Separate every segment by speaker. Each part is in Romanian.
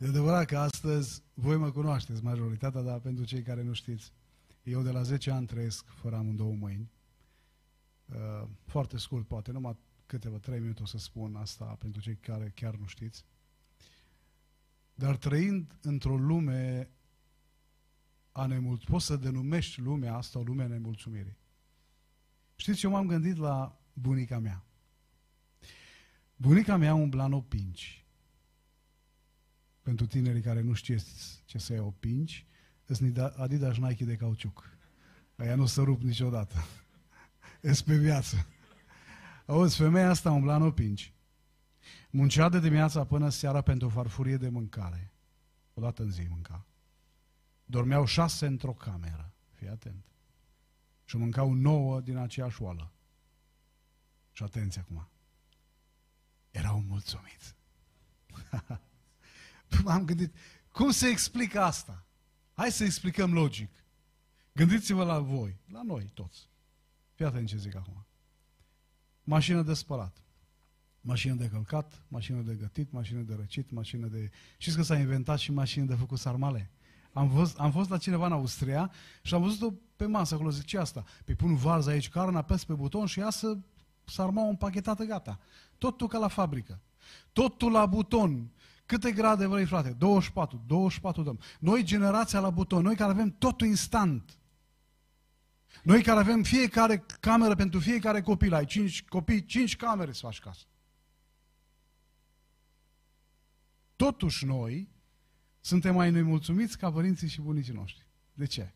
Speaker 1: E adevărat că astăzi voi mă cunoașteți majoritatea, dar pentru cei care nu știți, eu de la 10 ani trăiesc fără amândouă mâini. Uh, foarte scurt, poate, numai câteva, trei minute o să spun asta pentru cei care chiar nu știți. Dar trăind într-o lume a nemult, poți să denumești lumea asta o lume a nemulțumirii. Știți, eu m-am gândit la bunica mea. Bunica mea umbla în opinci. Pentru tinerii care nu știți ce să ia opinci, sunt Adidas Nike de cauciuc. Aia nu se rup niciodată. Ești pe viață. Auzi, femeia asta umbla în opinci. Muncea de dimineața până seara pentru o farfurie de mâncare. O dată în zi mânca. Dormeau șase într-o cameră. Fii atent. Și mâncau nouă din aceeași oală. Și atenție acum. Erau mulțumiți. M-am gândit, cum se explică asta? Hai să explicăm logic. Gândiți-vă la voi, la noi toți. Fii atent ce zic acum. Mașină de spălat, mașină de călcat, mașină de gătit, mașină de răcit, mașină de... Știți că s-a inventat și mașină de făcut sarmale? Am fost, am fost la cineva în Austria și am văzut-o pe masă acolo, zic, ce asta? Pe pun varză aici, carne, apes pe buton și ia să sarma împachetată, gata. Totul ca la fabrică. Totul la buton. Câte grade vrei, frate? 24. 24 dăm. Noi, generația la buton, noi care avem totul instant. Noi care avem fiecare cameră pentru fiecare copil, ai cinci copii, cinci camere să faci casă. Totuși noi suntem mai nemulțumiți ca părinții și bunicii noștri. De ce?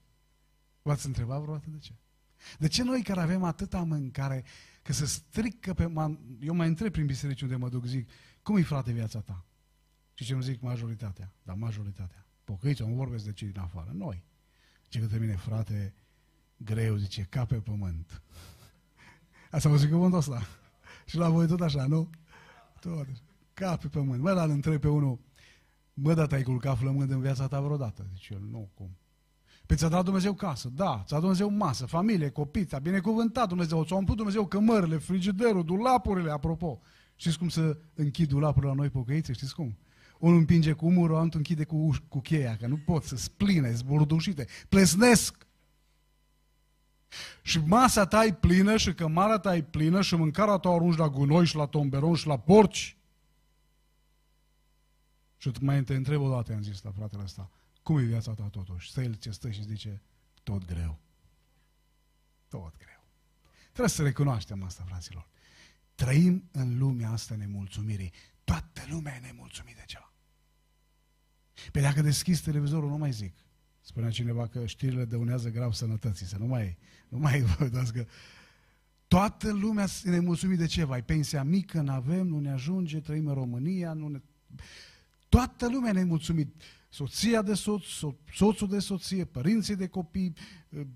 Speaker 1: V-ați întrebat vreodată de ce? De ce noi care avem atâta mâncare, că se strică pe... Eu mai întreb prin biserici unde mă duc, zic, cum e frate viața ta? Și ce îmi zic majoritatea, dar majoritatea. Pocăiți, nu vorbesc de cei din afară, noi. Ce către mine, frate, greu, zice, ca pe pământ. Ați auzit cuvântul ăsta? Și la voi tot așa, nu? Tot ca pe pământ. Mă, dar îl întreb pe unul, Bă, dar te-ai culcat flămând în viața ta vreodată? Zice el, nu, cum? Păi ți-a dat Dumnezeu casă, da, ți-a dat Dumnezeu masă, familie, copii, ți-a binecuvântat Dumnezeu, ți-a umplut Dumnezeu cămările, frigiderul, dulapurile, apropo. Știți cum să închid dulapurile la noi pocăiți? Știți cum? Unul împinge cu umărul, altul închide cu, cu cheia, că nu pot să spline, zburdușite, plesnesc. Și masa ta e plină și cămara ta e plină și mâncarea ta o arunci la gunoi și la tomberon și la porci. Și mai te întreb o dată, am zis la fratele ăsta, cum e viața ta totuși? Stă el ce stă și zice, tot greu. Tot greu. Trebuie să recunoaștem asta, fraților. Trăim în lumea asta nemulțumirii. Toată lumea e nemulțumită de ceva. Pe dacă deschizi televizorul, nu mai zic. Spunea cineva că știrile dăunează grav sănătății, să nu mai, nu mai vă că toată lumea e nemulțumită de ceva. Ai pensia mică, nu avem, nu ne ajunge, trăim în România, nu ne... Toată lumea nemulțumit. Soția de soț, so- soțul de soție, părinții de copii, ă,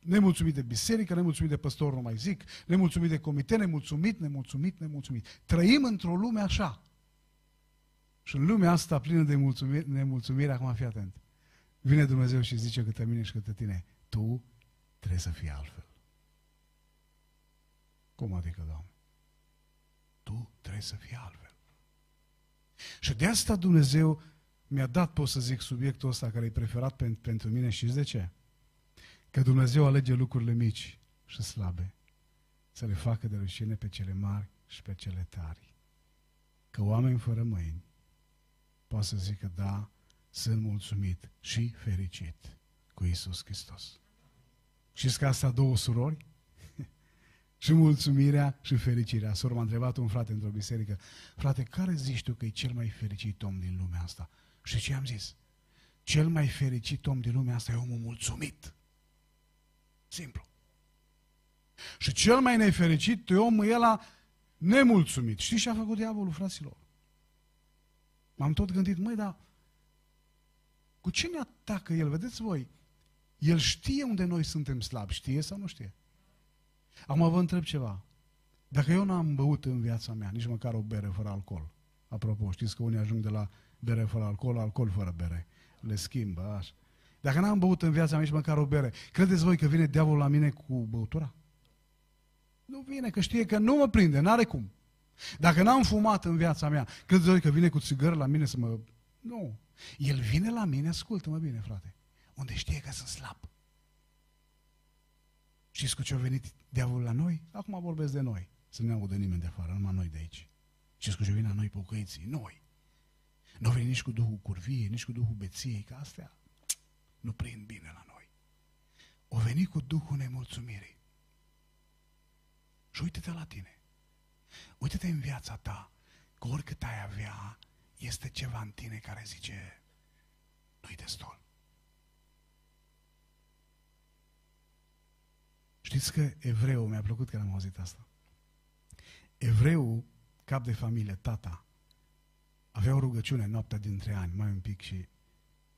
Speaker 1: nemulțumit de biserică, nemulțumit de păstor, nu mai zic, nemulțumit de comite, nemulțumit, nemulțumit, nemulțumit. Trăim într-o lume așa. Și în lumea asta plină de mulțumire, nemulțumire, acum fii atent. Vine Dumnezeu și zice către mine și către tine, tu trebuie să fii altfel. Cum adică, Doamne? Tu trebuie să fii altfel. Și de asta Dumnezeu mi-a dat, pot să zic, subiectul ăsta care e preferat pen, pentru mine. și de ce? Că Dumnezeu alege lucrurile mici și slabe să le facă de rușine pe cele mari și pe cele tari. Că oameni fără mâini poate să zică, da, sunt mulțumit și fericit cu Isus Hristos. Știți că asta două surori? și mulțumirea și fericirea. Sora m-a întrebat un frate într-o biserică, frate, care zici tu că e cel mai fericit om din lumea asta? Și ce am zis? Cel mai fericit om din lumea asta e omul mulțumit. Simplu. Și cel mai nefericit e omul ăla nemulțumit. Știți ce a făcut diavolul, fraților? M-am tot gândit, măi, dar cu ce ne atacă el? Vedeți voi, el știe unde noi suntem slabi, știe sau nu știe? Acum vă întreb ceva. Dacă eu n-am băut în viața mea nici măcar o bere fără alcool, apropo, știți că unii ajung de la bere fără alcool, alcool fără bere. Le schimbă, așa. Dacă n-am băut în viața mea nici măcar o bere, credeți voi că vine diavolul la mine cu băutura? Nu vine, că știe că nu mă prinde, n-are cum. Dacă n-am fumat în viața mea, credeți voi că vine cu țigără la mine să mă... Nu, El vine la mine, ascultă-mă bine, frate, unde știe că sunt slab. Știți cu ce a venit diavolul la noi? Acum vorbesc de noi, să nu ne audă nimeni de afară, numai noi de aici. Știți cu ce vine la noi pocăiții? Noi. Nu vine nici cu Duhul curviei, nici cu Duhul beției, că astea nu prind bine la noi. O veni cu Duhul nemulțumirii. Și uite-te la tine. Uite-te în viața ta, că oricât ai avea, este ceva în tine care zice, nu-i destul. Știți că evreu, mi-a plăcut că am auzit asta. Evreu, cap de familie, tata, avea o rugăciune noaptea dintre ani, mai un pic și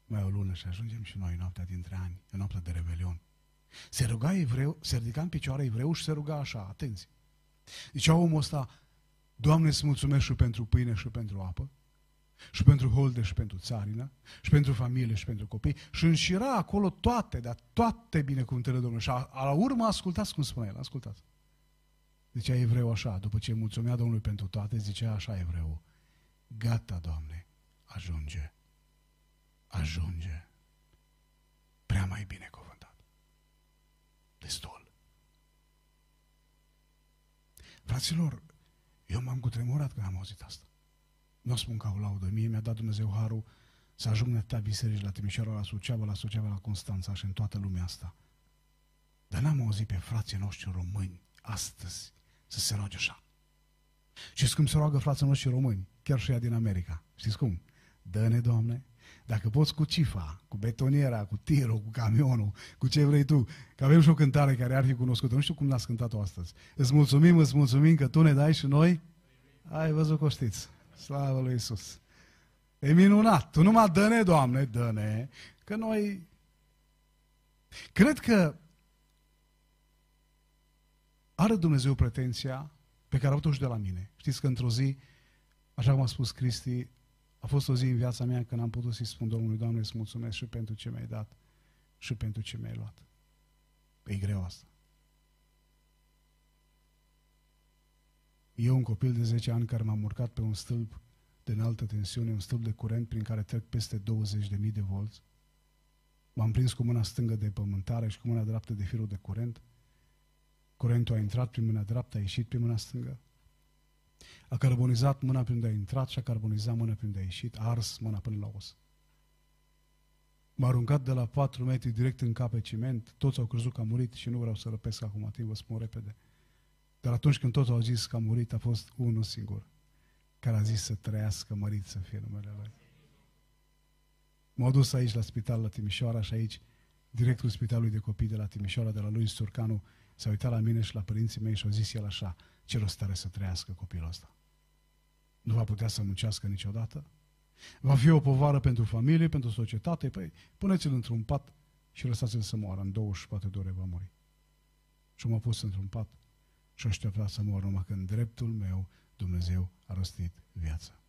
Speaker 1: mai o lună și ajungem și noi noaptea dintre ani, în noaptea de revelion. Se ruga evreu, se ridica în picioare evreu și se ruga așa, atenție. Dicea omul ăsta, Doamne, îți mulțumesc și pentru pâine și pentru apă, și pentru holde și pentru țarină, și pentru familie și pentru copii, și înșira acolo toate, dar toate binecuvântările Domnului. Și a, a la urmă ascultați cum spune el, ascultați. Zicea evreu așa, după ce mulțumea Domnului pentru toate, zicea așa evreu, gata, Doamne, ajunge, ajunge, prea mai bine cuvântat. Destul. Fraților, eu m-am cutremurat când am auzit asta. Nu o spun ca o laudă. Mie mi-a dat Dumnezeu harul să ajung în atâtea biserici la Timișoara, la Suceava, la Suceava, la Constanța și în toată lumea asta. Dar n-am auzit pe frații noștri români astăzi să se roage așa. Știți cum se roagă frații noștri români? Chiar și ea din America. Știți cum? Dă-ne, Doamne, dacă poți cu cifa, cu betoniera, cu tirul, cu camionul, cu ce vrei tu, că avem și o cântare care ar fi cunoscută. Nu știu cum l-ați cântat-o astăzi. Îți mulțumim, îți mulțumim că tu ne dai și noi. Ai văzut că o știți. Slavă lui Isus. E minunat. Tu numai dă-ne, Doamne, dă-ne, că noi... Cred că are Dumnezeu pretenția pe care a avut-o și de la mine. Știți că într-o zi, așa cum a spus Cristi, a fost o zi în viața mea când am putut să-i spun Domnului, Doamne, îți mulțumesc și pentru ce mi-ai dat și pentru ce mi-ai luat. E greu asta. Eu, un copil de 10 ani care m-am urcat pe un stâlp de înaltă tensiune, un stâlp de curent prin care trec peste 20.000 de volți, m-am prins cu mâna stângă de pământare și cu mâna dreaptă de firul de curent. Curentul a intrat prin mâna dreaptă, a ieșit prin mâna stângă. A carbonizat mâna prin de a intrat și a carbonizat mâna prin de a ieșit, a ars mâna până la os. M-a aruncat de la 4 metri direct în cap pe ciment, toți au crezut că a murit și nu vreau să răpesc acum timp, vă spun repede. Dar atunci când toți au zis că a murit, a fost unul singur, care a zis să trăiască, mărit să fie numele Lui. M-au dus aici la spital la Timișoara și aici, directul spitalului de copii de la Timișoara, de la lui Surcanu, s-a uitat la mine și la părinții mei și a zis el așa, ce rost are să trăiască copilul ăsta? Nu va putea să muncească niciodată? Va fi o povară pentru familie, pentru societate? Păi, puneți-l într-un pat și lăsați-l să moară. În 24 de ore va muri. Și m-a pus într-un pat și aștepta să mor numai când dreptul meu Dumnezeu a răstit viața.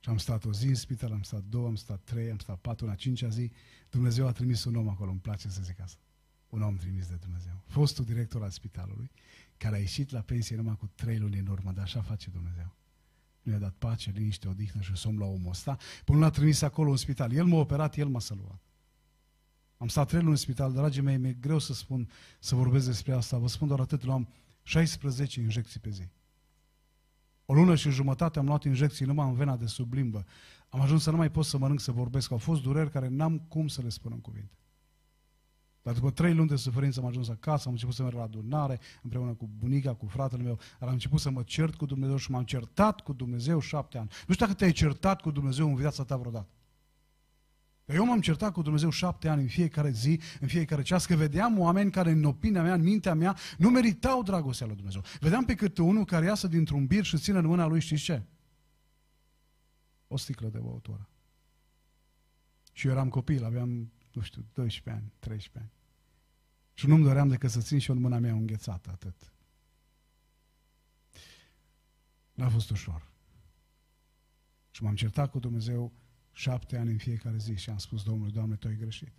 Speaker 1: Și am stat o zi în spital, am stat două, am stat trei, am stat patru, în a cincea zi, Dumnezeu a trimis un om acolo, îmi place să zic asta. Un om trimis de Dumnezeu. Fostul director al spitalului, care a ieșit la pensie numai cu trei luni în urmă, dar așa face Dumnezeu. Nu i-a dat pace, liniște, odihnă și somn la omul ăsta, până l-a trimis acolo în spital. El m-a operat, el m-a săluat. Am stat trei luni în spital, dragii mei, mi-e greu să spun, să vorbesc despre asta. Vă spun doar atât, luam 16 injecții pe zi. O lună și jumătate am luat injecții numai în vena de sub limbă. Am ajuns să nu mai pot să mănânc, să vorbesc. Au fost dureri care n-am cum să le spun în cuvinte. Dar după trei luni de suferință am ajuns acasă, am început să merg la adunare împreună cu bunica, cu fratele meu, dar am început să mă cert cu Dumnezeu și m-am certat cu Dumnezeu șapte ani. Nu știu dacă te-ai certat cu Dumnezeu în viața ta vreodată. Eu m-am certat cu Dumnezeu șapte ani în fiecare zi, în fiecare ceas, că vedeam oameni care în opinia mea, în mintea mea, nu meritau dragostea lui Dumnezeu. Vedeam pe câte unul care iasă dintr-un bir și ține în mâna lui, știți ce? O sticlă de băutură. Și eu eram copil, aveam, nu știu, 12 ani, 13 ani. Și nu-mi doream decât să țin și eu în mâna mea înghețată, atât. N-a fost ușor. Și m-am certat cu Dumnezeu șapte ani în fiecare zi și am spus Domnului, Doamne, Tu ai greșit.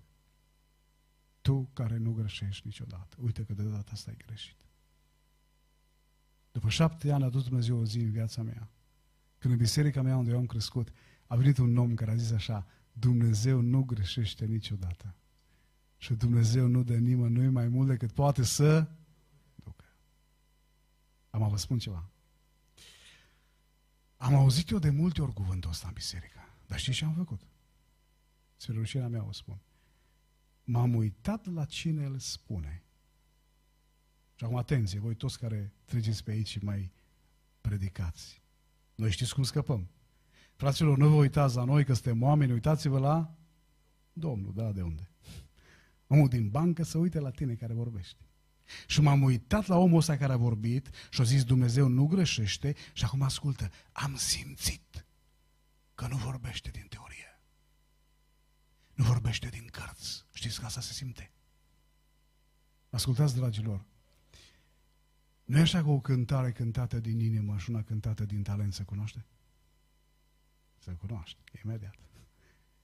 Speaker 1: Tu care nu greșești niciodată. Uite că de data asta ai greșit. După șapte ani a dus Dumnezeu o zi în viața mea. Când în biserica mea unde eu am crescut, a venit un om care a zis așa, Dumnezeu nu greșește niciodată. Și Dumnezeu nu dă nimănui mai mult decât poate să ducă. Am vă spun ceva. Am auzit eu de multe ori cuvântul ăsta în biserică. Dar știți ce am făcut? Se rușinea mea o spun. M-am uitat la cine îl spune. Și acum atenție, voi toți care treceți pe aici și mai predicați. Noi știți cum scăpăm. Fraților, nu vă uitați la noi că suntem oameni, uitați-vă la Domnul, da, de unde? Omul din bancă să uite la tine care vorbești. Și m-am uitat la omul ăsta care a vorbit și a zis Dumnezeu nu greșește și acum ascultă, am simțit că nu vorbește din teorie. Nu vorbește din cărți. Știți că asta se simte. Ascultați, dragilor, nu e așa că o cântare cântată din inimă și una cântată din talent se cunoaște? Se cunoaște, imediat.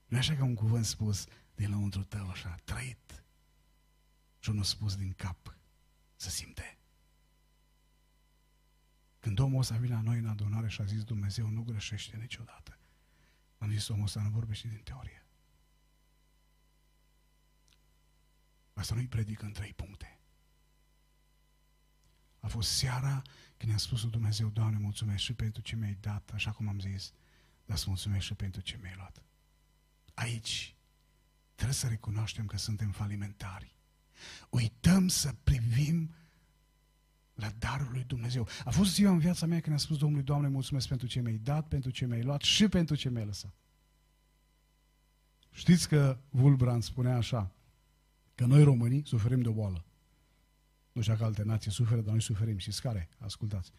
Speaker 1: Nu e așa că un cuvânt spus din lăuntru tău așa, trăit, și unul spus din cap, se simte. Când omul ăsta vine la noi în adunare și a zis Dumnezeu nu greșește niciodată, am zis omul ăsta nu vorbește din teorie. Asta nu-i predică în trei puncte. A fost seara când i-am spus Dumnezeu, Doamne, mulțumesc și pentru ce mi-ai dat, așa cum am zis, dar să mulțumesc și pentru ce mi-ai luat. Aici trebuie să recunoaștem că suntem falimentari. Uităm să privim la darul lui Dumnezeu. A fost ziua în viața mea când am spus Domnului, Doamne, mulțumesc pentru ce mi-ai dat, pentru ce mi-ai luat și pentru ce mi-ai lăsat. Știți că Vulbrand spunea așa, că noi românii suferim de o boală. Nu știu dacă alte nații suferă, dar noi suferim. Și care? Ascultați.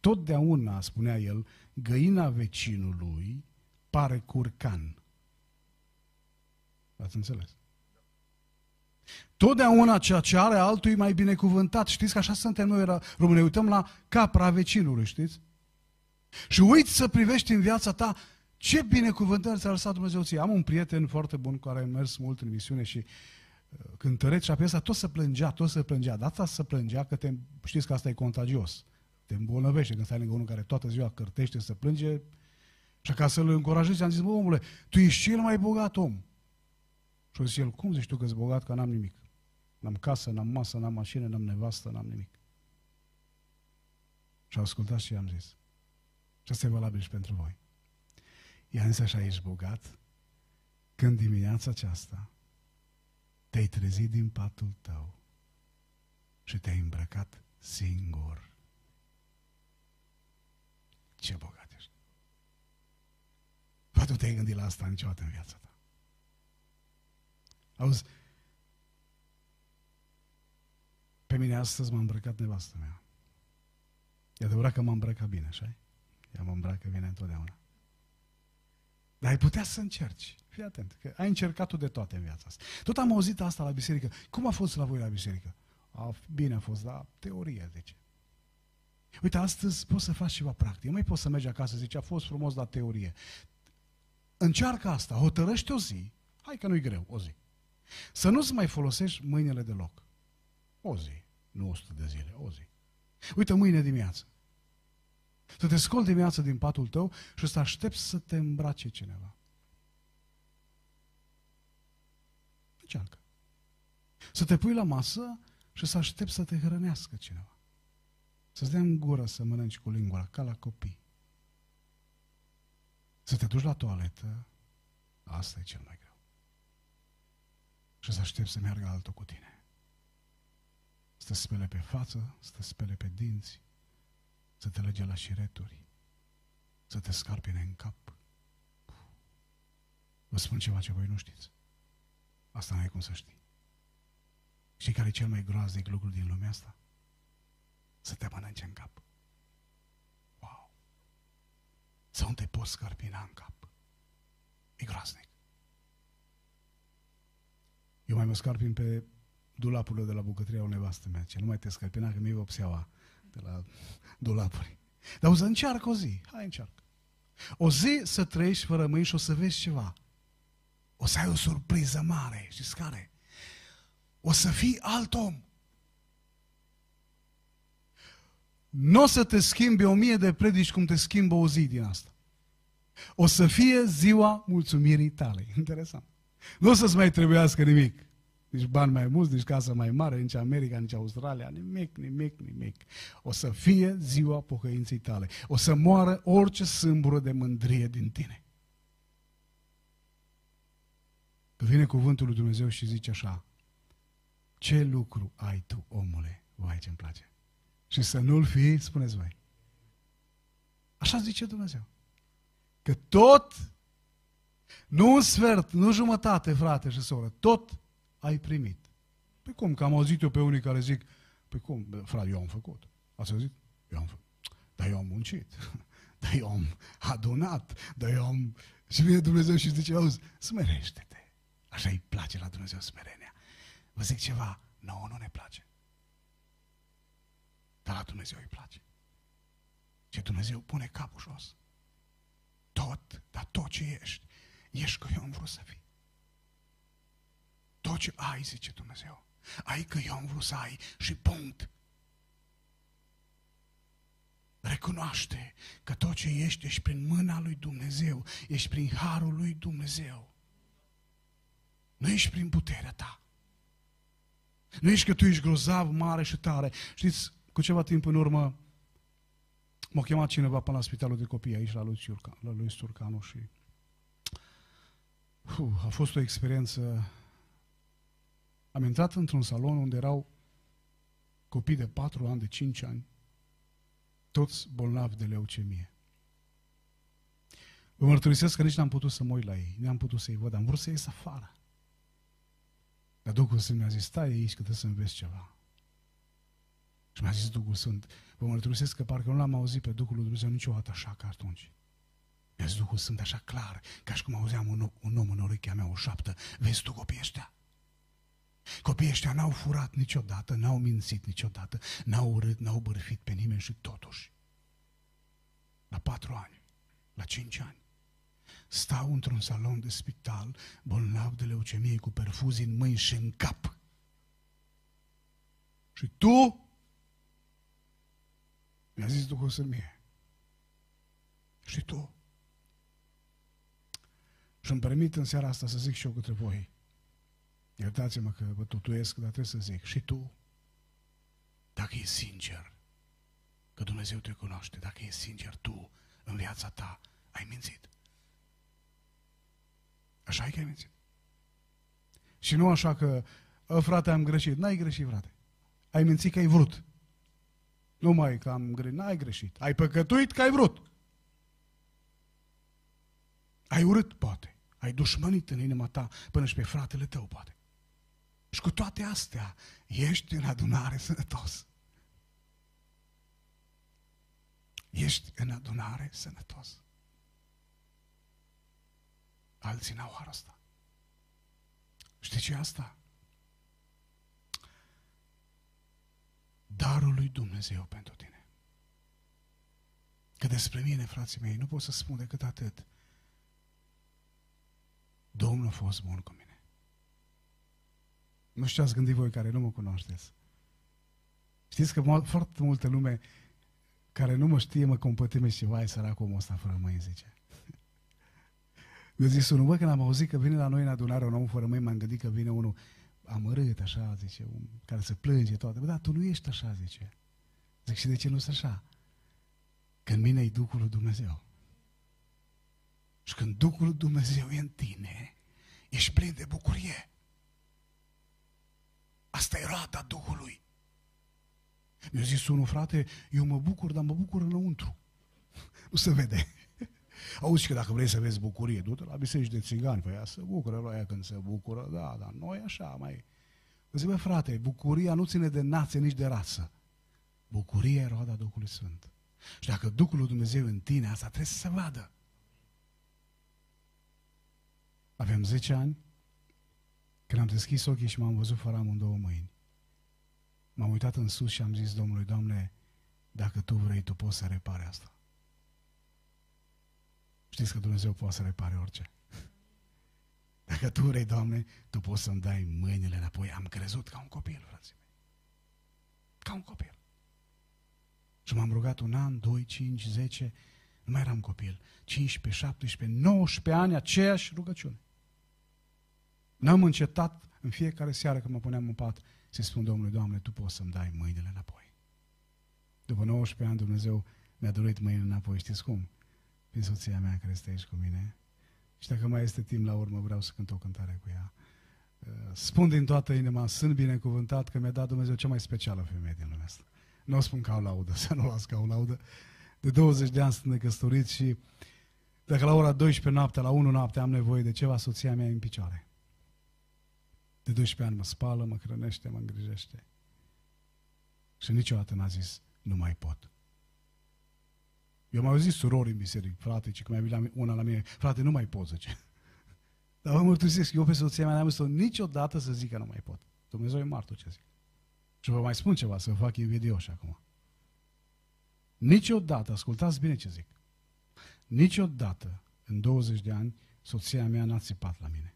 Speaker 1: Totdeauna, spunea el, găina vecinului pare curcan. Ați înțeles? Totdeauna ceea ce are altul e mai binecuvântat. Știți că așa suntem noi români. Uităm la capra vecinului, știți? Și uiți să privești în viața ta ce binecuvântări ți-a lăsat Dumnezeu ție. Am un prieten foarte bun care a mers mult în misiune și uh, cântăreț și apoi tot să plângea, tot să plângea. Dar asta să plângea că te, știți că asta e contagios. Te îmbolnăvește când stai lângă unul care toată ziua cărtește să plânge. Și ca să-l încurajezi, am zis, bă, omule, tu ești cel mai bogat om. Și a zis el, cum zici tu că ești bogat, că n-am nimic? N-am casă, n-am masă, n-am mașină, n-am nevastă, n-am nimic. Și a ascultat și i-am zis. Și asta e valabil și pentru voi. I-am zis așa, ești bogat? Când dimineața aceasta te-ai trezit din patul tău și te-ai îmbrăcat singur. Ce bogat ești! Poate nu te-ai gândit la asta niciodată în viața ta. Auzi, pe mine astăzi m-a îmbrăcat nevastă mea. E adevărat că m-a îmbrăcat bine, așa Ea mă îmbracă bine întotdeauna. Dar ai putea să încerci. Fii atent, că ai încercat de toate în viața asta. Tot am auzit asta la biserică. Cum a fost la voi la biserică? A, bine a fost, dar teorie, zice. Uite, astăzi poți să faci ceva practic. mai poți să mergi acasă, zice, a fost frumos la teorie. Încearcă asta, hotărăște o zi. Hai că nu-i greu, o zi. Să nu-ți mai folosești mâinile deloc. O zi, nu 100 de zile, o zi. Uite, mâine dimineață. Să te scoli dimineața din patul tău și să aștepți să te îmbrace cineva. Încearcă. Să te pui la masă și să aștepți să te hrănească cineva. Să-ți dea în gură să mănânci cu lingura, ca la copii. Să te duci la toaletă, asta e cel mai greu și să aștept să meargă altul cu tine. Să te spele pe față, să te spele pe dinți, să te lege la șireturi, să te scarpine în cap. Vă spun ceva ce voi nu știți. Asta nu ai cum să știi. Și care e cel mai groaznic lucru din lumea asta? Să te mănânce în cap. Wow! Să nu te poți scarpina în cap. E groaznic. Eu mai mă scarpin pe dulapurile de la bucătăria o nevastă mea. Ce nu mai te scarpina că mi-e vopseaua de la dulapuri. Dar o să încearcă o zi. Hai încearcă. O zi să trăiești fără mâini și o să vezi ceva. O să ai o surpriză mare. Știți care? O să fii alt om. Nu o să te schimbi o mie de predici cum te schimbă o zi din asta. O să fie ziua mulțumirii tale. Interesant. Nu o să-ți mai trebuiască nimic. Nici bani mai mulți, nici casă mai mare, nici America, nici Australia, nimic, nimic, nimic. O să fie ziua pocăinței tale. O să moară orice sâmbură de mândrie din tine. Că vine cuvântul lui Dumnezeu și zice așa, ce lucru ai tu, omule? Vai, ce-mi place. Și să nu-l fii, spuneți voi. Așa zice Dumnezeu. Că tot, nu un sfert, nu jumătate, frate și soră, tot ai primit. Păi cum? Că am auzit eu pe unii care zic, păi cum, frate, eu am făcut. Ați auzit? Eu am făcut. Dar eu am muncit. Dar eu am adunat. Dar eu am... Și vine Dumnezeu și zice, auzi, smerește-te. Așa îi place la Dumnezeu smerenia. Vă zic ceva, nouă nu ne place. Dar la Dumnezeu îi place. Și Dumnezeu pune capul jos. Tot, dar tot ce ești, ești că eu am vrut să fii. Tot ce ai, zice Dumnezeu, ai că eu am vrut să ai și punct. Recunoaște că tot ce ești, ești prin mâna lui Dumnezeu, ești prin harul lui Dumnezeu. Nu ești prin puterea ta. Nu ești că tu ești grozav, mare și tare. Știți, cu ceva timp în urmă m-a chemat cineva până la spitalul de copii aici la lui, Ciurca, la lui Sturcanu și uh, a fost o experiență am intrat într-un salon unde erau copii de 4 ani, de 5 ani, toți bolnavi de leucemie. Vă mărturisesc că nici n-am putut să mă uit la ei, n-am putut să-i văd, am vrut să ies afară. Dar Duhul Sfânt mi-a zis, stai aici că trebuie să înveți ceva. Și mi-a zis Duhul Sfânt, vă mărturisesc că parcă nu l-am auzit pe Duhul lui Dumnezeu niciodată așa ca atunci. Mi-a zis Duhul Sfânt așa clar, ca și cum auzeam un, un om în urechea mea o șaptă. Vezi tu copiii ăștia? Copiii ăștia n-au furat niciodată, n-au mințit niciodată, n-au urât, n-au bărfit pe nimeni și totuși, la patru ani, la cinci ani, stau într-un salon de spital, bolnav de leucemie, cu perfuzii în mâini și în cap. Și tu, mi-a zis Duhul să mie, și tu. Și îmi permit în seara asta să zic și eu către voi, Iertați-mă că vă tutuiesc, dar trebuie să zic. Și tu, dacă e sincer, că Dumnezeu te cunoaște, dacă e sincer, tu, în viața ta, ai mințit. Așa e că ai mințit. Și nu așa că, ă, frate, am greșit. N-ai greșit, frate. Ai mințit că ai vrut. Nu mai că am greșit. N-ai greșit. Ai păcătuit că ai vrut. Ai urât, poate. Ai dușmănit în inima ta până și pe fratele tău, poate. Și cu toate astea, ești în adunare sănătos. Ești în adunare sănătos. Alții n-au harul ăsta. Știi ce asta? Darul lui Dumnezeu pentru tine. Că despre mine, frații mei, nu pot să spun decât atât. Domnul a fost bun cu mine. Nu știu ce ați gândit voi care nu mă cunoașteți. Știți că foarte multă lume care nu mă știe mă compătime și vai săracul omul ăsta fără mâini, zice. Mi-a zis unul, bă, când am auzit că vine la noi în adunare un om fără mâini, m-am gândit că vine unul amărât, așa, zice, un, care se plânge toate. Bă, da, tu nu ești așa, zice. Zic, și de ce nu sunt așa? Când mine e Duhul lui Dumnezeu. Și când Duhul lui Dumnezeu e în tine, ești plin de bucurie. Asta e roata Duhului. Mi-a zis unul, frate, eu mă bucur, dar mă bucur înăuntru. Nu se vede. Auzi că dacă vrei să vezi bucurie, du-te la biserici de țigani, păi ea se bucură la ea când se bucură, da, dar noi așa mai... Zic, bă, frate, bucuria nu ține de nație, nici de rasă. Bucuria e roada Duhului Sfânt. Și dacă Duhul lui Dumnezeu în tine, asta trebuie să se vadă. Avem 10 ani, când am deschis ochii și m-am văzut fără amândouă mâini, m-am uitat în sus și am zis Domnului, Doamne, dacă Tu vrei, Tu poți să repare asta. Știți că Dumnezeu poate să repare orice. Dacă Tu vrei, Doamne, Tu poți să-mi dai mâinile înapoi. Am crezut ca un copil, frații mei. Ca un copil. Și m-am rugat un an, doi, cinci, zece, Nu mai eram copil. 15, 17, 19 ani, aceeași rugăciune. N-am încetat în fiecare seară când mă puneam în pat să spun Domnului, Doamne, Tu poți să-mi dai mâinile înapoi. După 19 ani Dumnezeu mi-a dorit mâinile înapoi. Știți cum? Prin soția mea care este aici cu mine. Și dacă mai este timp la urmă, vreau să cânt o cântare cu ea. Uh, spun din toată inima, sunt binecuvântat că mi-a dat Dumnezeu cea mai specială femeie din lumea asta. Nu o spun ca o laudă, să nu o las ca o laudă. De 20 de ani sunt necăsătorit și dacă la ora 12 noaptea, la 1 noaptea am nevoie de ceva, soția mea e în picioare. De 12 ani mă spală, mă hrănește, mă îngrijește. Și niciodată n-a zis, nu mai pot. Eu m-au zis surori în biserică, frate, ci că mi-a venit una la mine, frate, nu mai pot, zice. Dar vă mărturisesc, eu pe soția mea n-am zis niciodată să zic că nu mai pot. Dumnezeu e martor ce zic. Și vă mai spun ceva, să vă fac invidioși acum. Niciodată, ascultați bine ce zic, niciodată în 20 de ani soția mea n-a țipat la mine.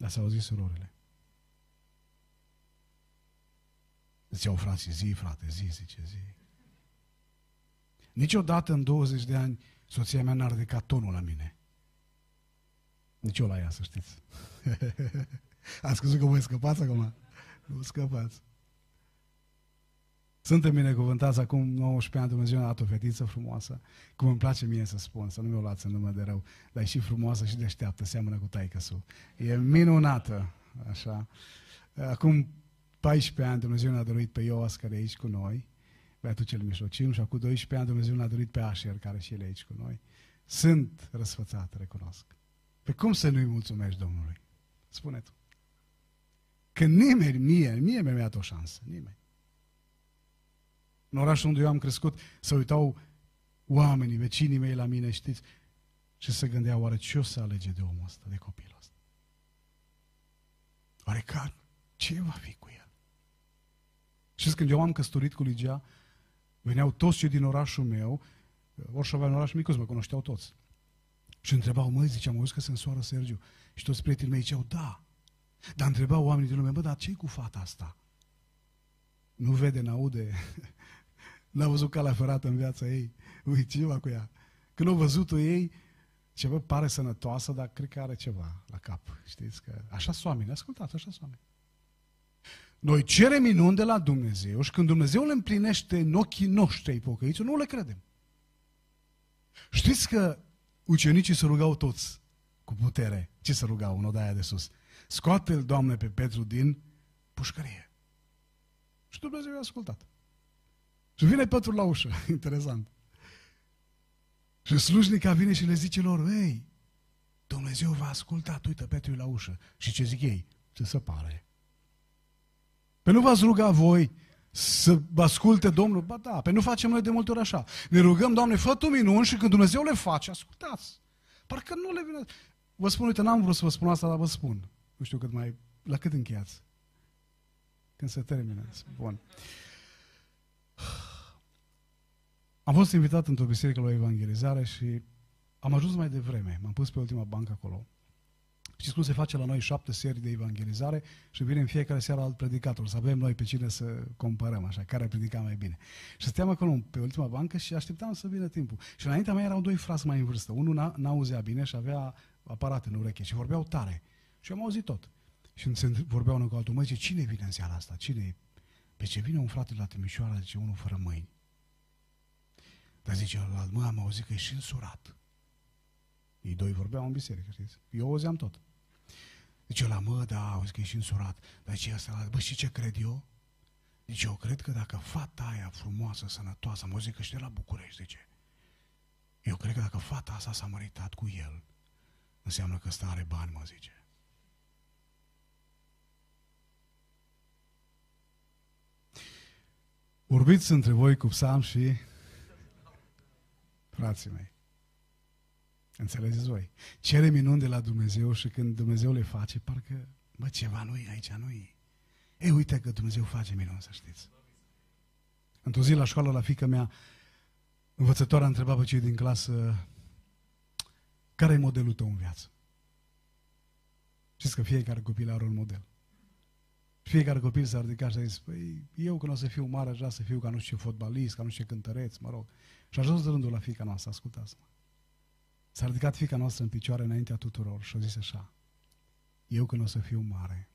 Speaker 1: Dar s-au zis surorile. Ziceau frații, zi, frate, zi, zice, zi. Niciodată în 20 de ani soția mea n-a ridicat tonul la mine. Nici eu la ea, să știți. Ați crezut că voi scăpați acum? Nu scăpați. Suntem binecuvântați acum 19 ani, Dumnezeu a dat o fetiță frumoasă, cum îmi place mie să spun, să nu mi-o luați în nume de rău, dar e și frumoasă și deșteaptă, seamănă cu taică -su. E minunată, așa. Acum 14 ani Dumnezeu ne-a dăruit pe Ioas, care e aici cu noi, băiatul cel mijlociu, și acum 12 ani Dumnezeu ne-a dăruit pe Asher, care și el e aici cu noi. Sunt răsfățat, recunosc. Pe cum să nu-i mulțumești Domnului? Spune tu. Că nimeni, mie, mie mi-a dat o șansă, nimeni. În orașul unde eu am crescut, să uitau oamenii, vecinii mei la mine, știți, și să gândeau, oare ce o să alege de omul ăsta, de copilul ăsta? Oare care? Ce va fi cu el? Și când eu am căsătorit cu Ligia, veneau toți cei din orașul meu, orice avea un oraș mic, mă cunoșteau toți. Și întrebau, măi, ziceam, auzi că se însoară Sergiu. Și toți prietenii mei ziceau, da. Dar întrebau oamenii din lume, bă, dar ce cu fata asta? Nu vede, n-aude, n-a văzut calea ferată în viața ei. Uite, ceva cu ea. Când au văzut-o ei, ce bă, pare sănătoasă, dar cred că are ceva la cap. Știți că așa sunt oameni, ascultați, așa sunt oameni. Noi cerem minuni de la Dumnezeu și când Dumnezeu le împlinește în ochii noștri pocăiți, nu le credem. Știți că ucenicii se rugau toți cu putere. Ce se rugau în odaia de sus? Scoate-l, Doamne, pe Petru din pușcărie. Și Dumnezeu i-a ascultat. Și vine Petru la ușă, interesant. Și slujnica vine și le zice lor, ei, Dumnezeu v-a ascultat, uite, Petru la ușă. Și ce zic ei? Ce se pare? Pe nu v-ați ruga voi să vă asculte Domnul? Ba da, pe nu facem noi de multe ori așa. Ne rugăm, Doamne, fă Tu minuni și când Dumnezeu le face, ascultați. Parcă nu le vine... Vă spun, uite, n-am vrut să vă spun asta, dar vă spun. Nu știu cât mai... La cât încheiați? Când se termină. Bun. Am fost invitat într-o biserică la evangelizare și am ajuns mai devreme. M-am pus pe ultima bancă acolo. Știți cum se face la noi șapte serii de evangelizare și vine în fiecare seară alt predicator, să avem noi pe cine să comparăm, așa, care predica mai bine. Și stăteam acolo pe ultima bancă și așteptam să vină timpul. Și înaintea mea erau doi frați mai în vârstă. Unul n-auzea bine și avea aparate în ureche și vorbeau tare. Și am auzit tot. Și se vorbeau unul cu altul, măi, cine vine în seara asta? Cine Pe ce vine un frate la Timișoara, zice, unul fără mâini. Dar zice, la mă, am auzit că e și însurat. Ei doi vorbeau în biserică, știți? Eu auzeam tot. Zice la mă, da, auzi că e și însurat. Dar ce asta, bă, și ce cred eu? Zice, eu cred că dacă fata aia frumoasă, sănătoasă, mă zic că știe la București, zice, eu cred că dacă fata asta s-a măritat cu el, înseamnă că ăsta are bani, mă zice. Vorbiți între voi cu psalm și frații mei. Înțelegeți voi? Cere minuni de la Dumnezeu și când Dumnezeu le face, parcă, bă, ceva nu e aici, nu e. Ei, uite că Dumnezeu face minuni, să știți. Într-o zi la școală, la fică mea, învățătoarea întreba pe cei din clasă, care e modelul tău în viață? Știți că fiecare copil are un model. Fiecare copil s-a ridicat și a zis, păi, eu când o să fiu mare, aș vrea să fiu ca nu știu ce fotbalist, ca nu știu ce cântăreț, mă rog. Și a ajuns rândul la fica noastră, ascultați-mă. S-a ridicat fica noastră în picioare înaintea tuturor și a zis așa, eu când o să fiu mare,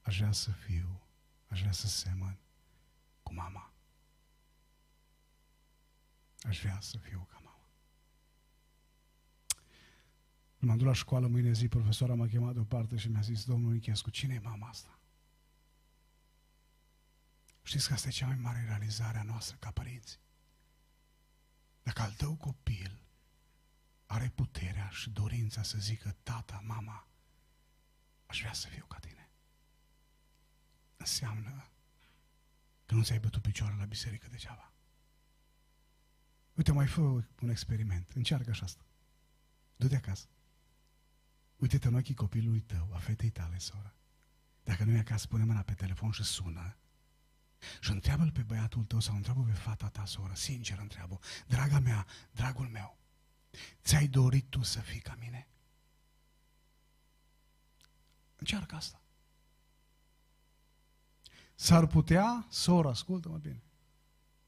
Speaker 1: aș vrea să fiu, aș vrea să semăn cu mama. Aș vrea să fiu ca mama. Când m-am dus la școală mâine zi, profesoara m-a chemat deoparte și mi-a zis, domnul Ichescu, cine e mama asta? Știți că asta e cea mai mare realizare a noastră ca părinți. Dacă al tău copil are puterea și dorința să zică, tata, mama, aș vrea să fiu ca tine. Înseamnă că nu ți-ai bătut picioarele la biserică degeaba. Uite, mai fă un experiment. Încearcă așa asta. Du-te acasă. Uite-te în ochii copilului tău, a fetei tale, sora. Dacă nu e acasă, pune mâna pe telefon și sună. Și întreabă-l pe băiatul tău sau întreabă pe fata ta, soră, sincer întreabă, draga mea, dragul meu, ți-ai dorit tu să fii ca mine? Încearcă asta. S-ar putea, soră, ascultă-mă bine,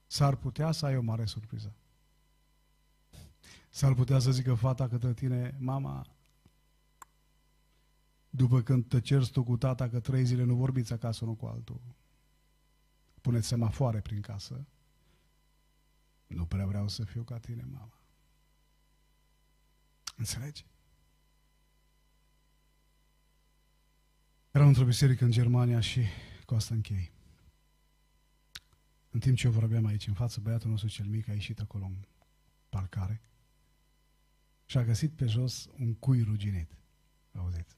Speaker 1: s-ar putea să ai o mare surpriză. S-ar putea să zică fata către tine, mama, după când te cerți tu cu tata că trei zile nu vorbiți acasă unul cu altul, puneți semafoare prin casă, nu prea vreau să fiu ca tine, mama. Înțelegi? Eram într-o biserică în Germania și cu asta închei. În timp ce eu vorbeam aici în față, băiatul nostru cel mic a ieșit acolo în parcare și a găsit pe jos un cui ruginit. Auziți?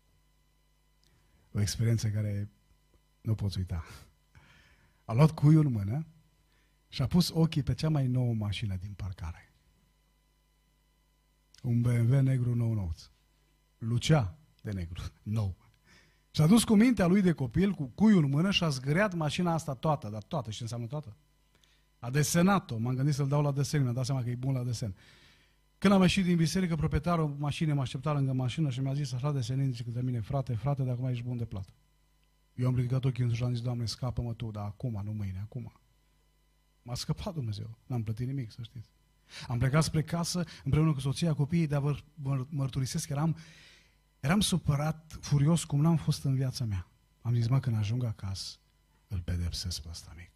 Speaker 1: O experiență care nu poți uita. A luat cuiul în mână și a pus ochii pe cea mai nouă mașină din parcare. Un BMW negru nou nouț. Lucea de negru, nou. Și a dus cu mintea lui de copil, cu cuiul în mână și a zgăreat mașina asta toată, dar toată, și înseamnă toată. A desenat-o, m-am gândit să-l dau la desen, mi-am dat seama că e bun la desen. Când am ieșit din biserică, proprietarul mașinii m-a așteptat lângă mașină și mi-a zis așa de senin, zice de mine, frate, frate, de acum ești bun de plată. Eu am ridicat ochii în și am zis, Doamne, scapă-mă Tu, dar acum, nu mâine, acum. M-a scăpat Dumnezeu, n-am plătit nimic, să știți. Am plecat spre casă împreună cu soția, copiii, dar vă mărturisesc că eram, eram supărat, furios, cum n-am fost în viața mea. Am zis, mă, când ajung acasă, îl pedepsesc pe ăsta mic.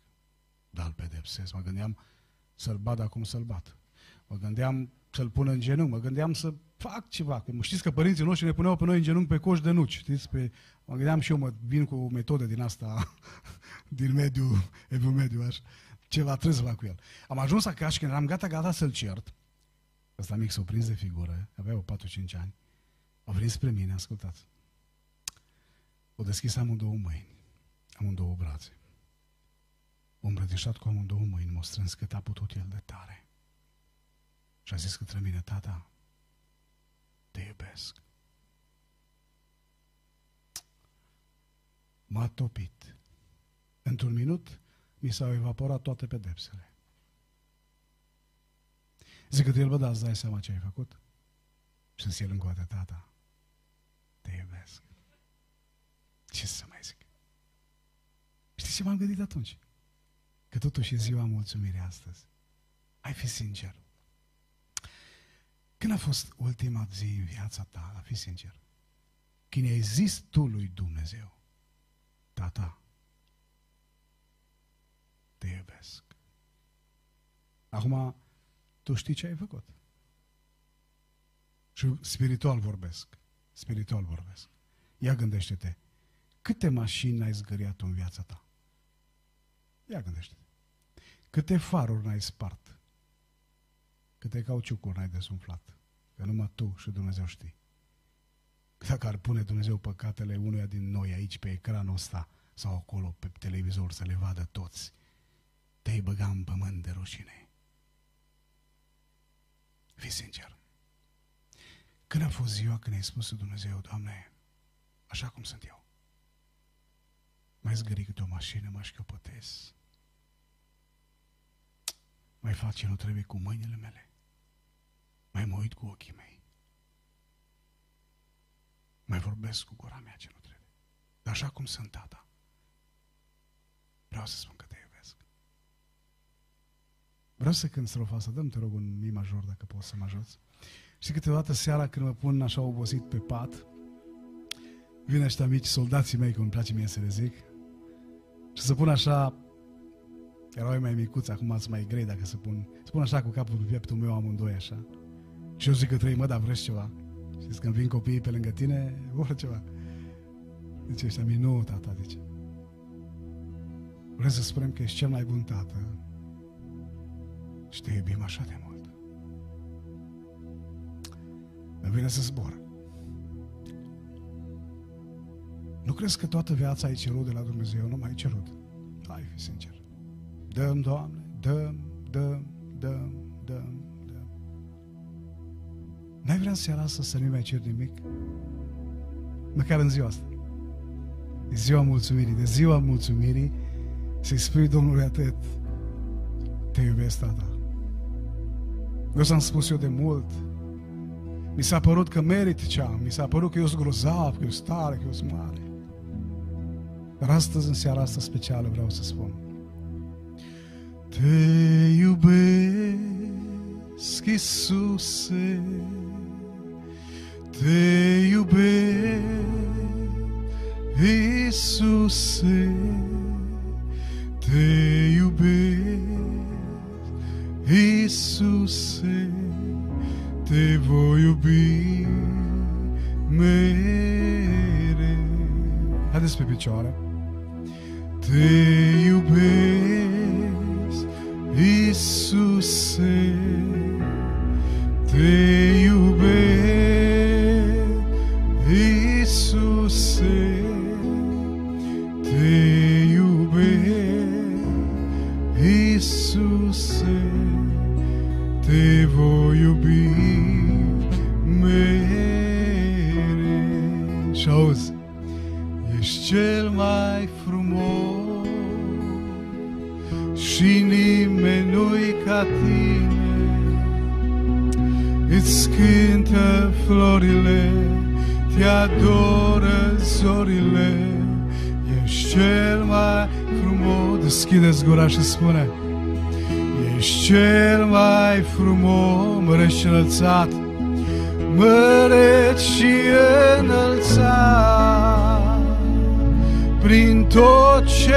Speaker 1: Da, îl pedepsesc. Mă gândeam să-l bat acum să-l bat. Mă gândeam să-l pun în genunchi, mă gândeam să fac ceva. Că știți că părinții noștri ne puneau pe noi în genunchi pe coș de nuci. Știți? Pe, mă gândeam și eu, mă vin cu metode din asta, din mediu, evu mediu, așa. Ceva trebuie să fac cu el. Am ajuns acasă și când eram gata, gata să-l cert, ăsta mic s-a prins de figură, avea o 4-5 ani, a venit spre mine, ascultați. O deschis amândouă mâini, amândouă brațe. O îmbrățișat cu amândouă mâini, m-a strâns cât a putut el de tare. Și a zis către mine, tata, te iubesc. M-a topit. Într-un minut mi s-au evaporat toate pedepsele. Zic că el, bă, da, îți dai seama ce ai făcut? Și să el încoate, tata, te iubesc. Ce să mai zic? Știți ce m-am gândit atunci? Că totuși e ziua mulțumirii astăzi. Ai fi sincer. Când a fost ultima zi în viața ta, a fi sincer? Când ai zis tu lui Dumnezeu, tata, te iubesc. Acum, tu știi ce ai făcut. Și spiritual vorbesc. Spiritual vorbesc. Ia gândește-te. Câte mașini ai zgăriat în viața ta? Ia gândește-te. Câte faruri n-ai spart? Câte cauciucuri n-ai desumflat? Că numai tu și Dumnezeu știi. Dacă ar pune Dumnezeu păcatele unuia din noi aici pe ecranul ăsta sau acolo pe televizor să le vadă toți, te-ai băga în pământ de rușine. Fii sincer. Când a fost ziua când ai spus Dumnezeu, Doamne, așa cum sunt eu, mai zgări câte o mașină, mă șchiopătez. Mai fac ce nu trebuie cu mâinile mele. Mai mă uit cu ochii mei. Mai vorbesc cu gura mea ce nu trebuie. Dar așa cum sunt tata, Vreau să spun că te iubesc. Vreau să cânt strofa asta. Dăm, te rog, un mi major, dacă poți să mă ajuți. Și câteodată seara când mă pun așa obosit pe pat, vin ăștia mici, soldații mei, cum îmi place mie să le zic, și să pun așa, erau mai micuți, acum sunt mai grei dacă să pun, să pun așa cu capul pe pieptul meu amândoi așa. Și eu zic că trei, mă, dar vreți ceva? Știți, când vin copiii pe lângă tine, vor ceva. Zice ăștia mie, nu, tata, zice. Vrem să spunem că ești cel mai bun tată și te iubim așa de mult. Îmi vine să zbor. Nu crezi că toată viața ai cerut de la Dumnezeu? Nu mai ai cerut. Hai, fi sincer. Dăm, Doamne, dăm, dăm, dăm, dăm, dăm. N-ai vrea seara asta să nu mai cer nimic? Măcar în ziua asta. E ziua mulțumirii. De ziua mulțumirii să-i spui Domnului atât. Te iubesc, tata. Eu s-am spus eu de mult. Mi s-a părut că merit ce am. Mi s-a părut că eu sunt grozav, că eu sunt tare, că eu sunt mare. Dar astăzi, în seara asta specială, vreau să spun. Te iubesc, Iisuse, te iubesc, Iisuse, te iubesc, Iisuse, te voi iubi mereu. Haideți pe picioare. Te iubesc, Iisuse, te înălțat, măreți și înălțat prin tot ce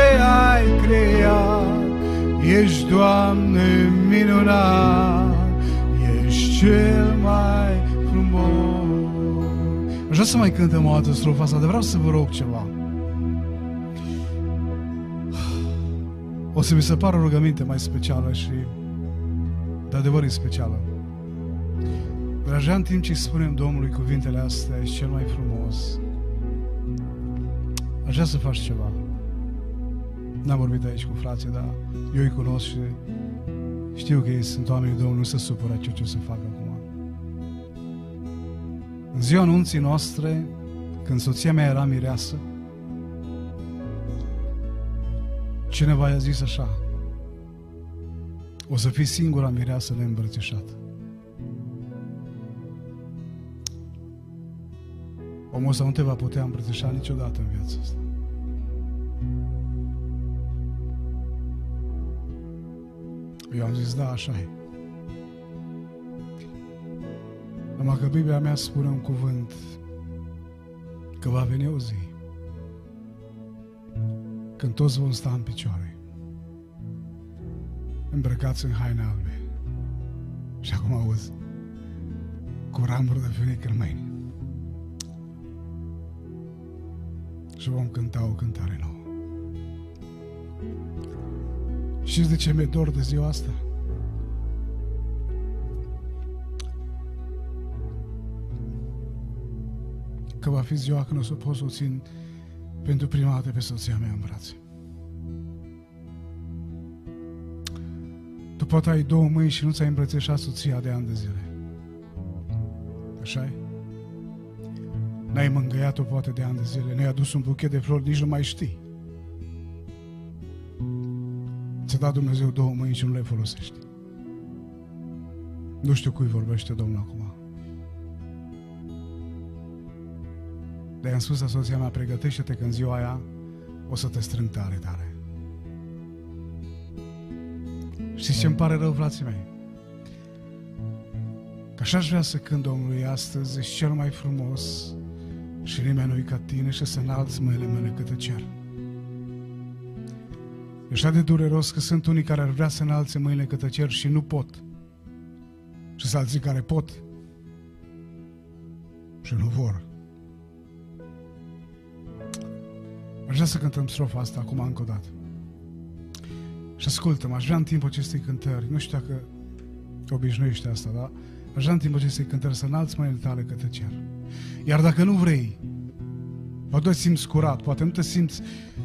Speaker 1: ai creat. Ești, Doamne, minunat, ești cel mai frumos. Aș vrea să mai cântăm o dată strofa asta, dar vreau să vă rog ceva. O să mi se pară o rugăminte mai specială și de adevăr e specială. Dar aș vrea în timp ce îi spunem Domnului cuvintele astea, ești cel mai frumos, aș vrea să faci ceva. N-am vorbit aici cu frații, dar eu îi cunosc și știu că ei sunt oamenii Domnului, nu se supără ce o să fac acum. În ziua anunții noastre, când soția mea era mireasă, cineva i-a zis așa, o să fii singura mireasă neîmbrățișată. Omul ăsta nu te va putea îmbrățișa niciodată în viața asta. Eu am zis, da, așa e. Numai că Biblia mea spune un cuvânt că va veni o zi când toți vom sta în picioare îmbrăcați în haine albe și acum auzi cu ramuri de fenic în mâini și vom cânta o cântare nouă. Știți de ce mi-e dor de ziua asta? Că va fi ziua când o să pot să o țin pentru prima dată pe soția mea în brațe. Tu poate ai două mâini și nu ți-ai îmbrățișat soția de ani de zile. așa -i? N-ai mângâiat-o poate de ani de zile, nu-i adus un buchet de flori, nici nu mai știi. Ți-a dat Dumnezeu două mâini și nu le folosești. Nu știu cui vorbește Domnul acum. Dar i-am spus la soția mea, pregătește-te că în ziua aia o să te strâng tare, tare. Știți ce îmi pare rău, frații mei? Că așa aș vrea să cânt Domnului astăzi, ești cel mai frumos și nimeni nu-i ca tine și să înalți mâinile mele câte cer. E așa de dureros că sunt unii care ar vrea să înalțe mâinile câte cer și nu pot. Și sunt alții care pot și nu vor. Aș vrea să cântăm strofa asta acum încă o dată. Și ascultă aș vrea în timpul acestei cântări, nu știu dacă te obișnuiești asta, dar aș vrea în timpul acestei cântări să înalți mâinile tale către cer. Iar dacă nu vrei, poate te simți curat, poate nu te simți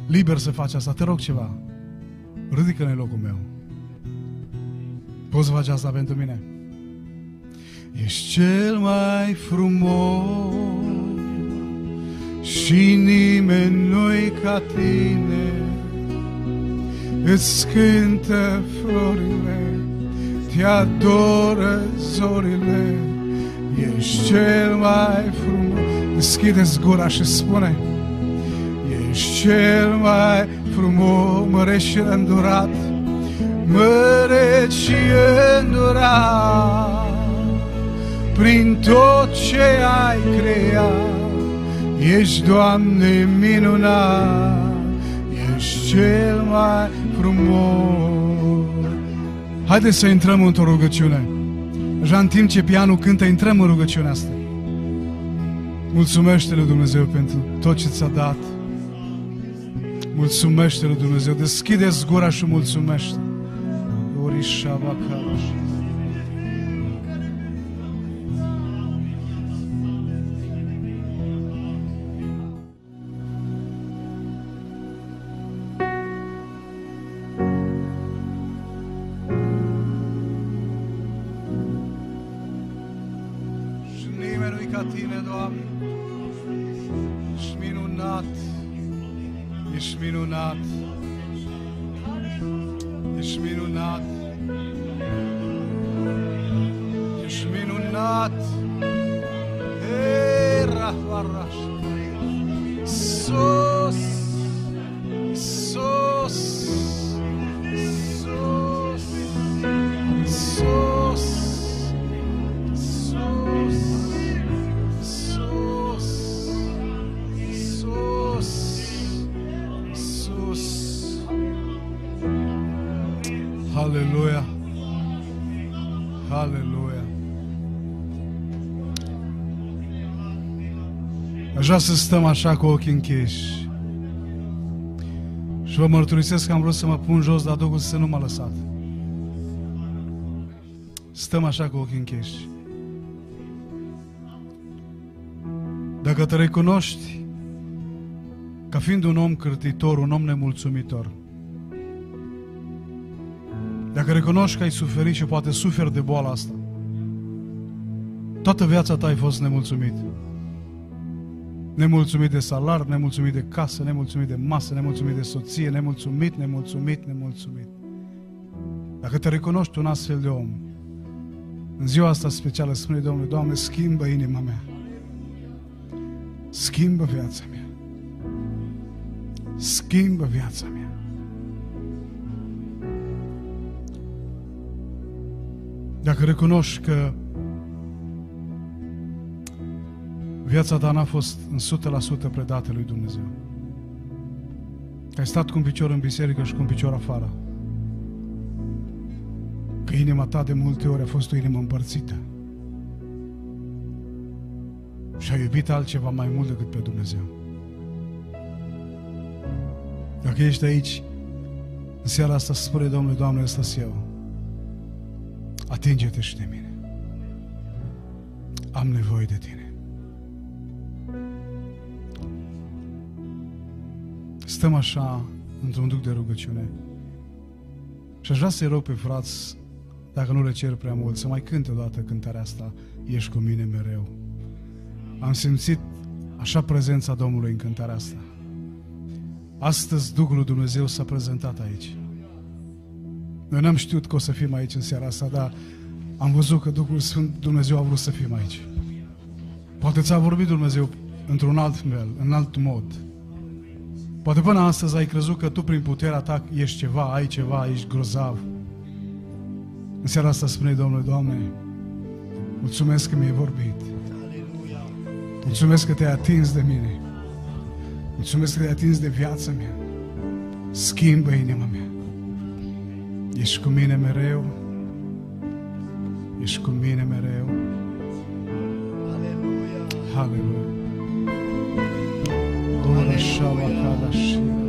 Speaker 1: liber să faci asta, te rog ceva. Ridică-ne locul meu. Poți să faci asta pentru mine? Ești cel mai frumos și nimeni nu-i ca tine. Îți cântă florile, te adoră zorile, ești cel mai frumos. Deschideți gura și spune, ești cel mai frumos, mărești și îndurat, mărești și îndurat prin tot ce ai creat. Ești, Doamne, minunat, ești cel mai frumos. Haideți să intrăm într-o rugăciune. Așa în timp ce pianul cântă, intrăm în rugăciunea asta. Mulțumește-le Dumnezeu pentru tot ce ți-a dat. Mulțumește-le Dumnezeu. Deschide-ți gura și mulțumește. Orișava Karașa. Să stăm așa cu ochii închiși. Și vă mărturisesc că am vrut să mă pun jos, dar Duhul să nu m-a lăsat. Stăm așa cu ochii închiși. Dacă te recunoști ca fiind un om cârtitor, un om nemulțumitor, dacă recunoști că ai suferit și poate suferi de boala asta, toată viața ta ai fost nemulțumit. Nemulțumit de salar, nemulțumit de casă, nemulțumit de masă, nemulțumit de soție, nemulțumit, nemulțumit, nemulțumit. Dacă te recunoști un astfel de om, în ziua asta specială spune Domnul, Doamne, schimbă inima mea. Schimbă viața mea. Schimbă viața mea. Dacă recunoști că Viața ta n-a fost în 100% predată lui Dumnezeu. Ai stat cu un picior în biserică și cu un picior afară. Că inima ta de multe ori a fost o inimă împărțită. Și ai iubit altceva mai mult decât pe Dumnezeu. Dacă ești aici, în seara asta spune Domnului, Doamne, ăsta eu. Atinge-te și de mine. Am nevoie de tine. Stăm așa într-un duc de rugăciune. Și aș vrea să-i rog pe frați, dacă nu le cer prea mult, să mai cânte odată cântarea asta, Ești cu mine mereu. Am simțit așa prezența Domnului în cântarea asta. Astăzi Duhul lui Dumnezeu s-a prezentat aici. Noi n-am știut că o să fim aici în seara asta, dar am văzut că Duhul Sfânt Dumnezeu a vrut să fim aici. Poate ți-a vorbit Dumnezeu într-un alt fel, în alt mod. Poate până astăzi ai crezut că tu prin puterea ta ești ceva, ai ceva, ești grozav. În seara asta spune Domnul, Doamne, mulțumesc că mi-ai vorbit. Mulțumesc că te-ai atins de mine. Mulțumesc că te-ai atins de viața mea. Schimbă inima mea. Ești cu mine mereu. Ești cu mine mereu.
Speaker 2: Aleluia.
Speaker 1: Haleluia. Radha Shiva.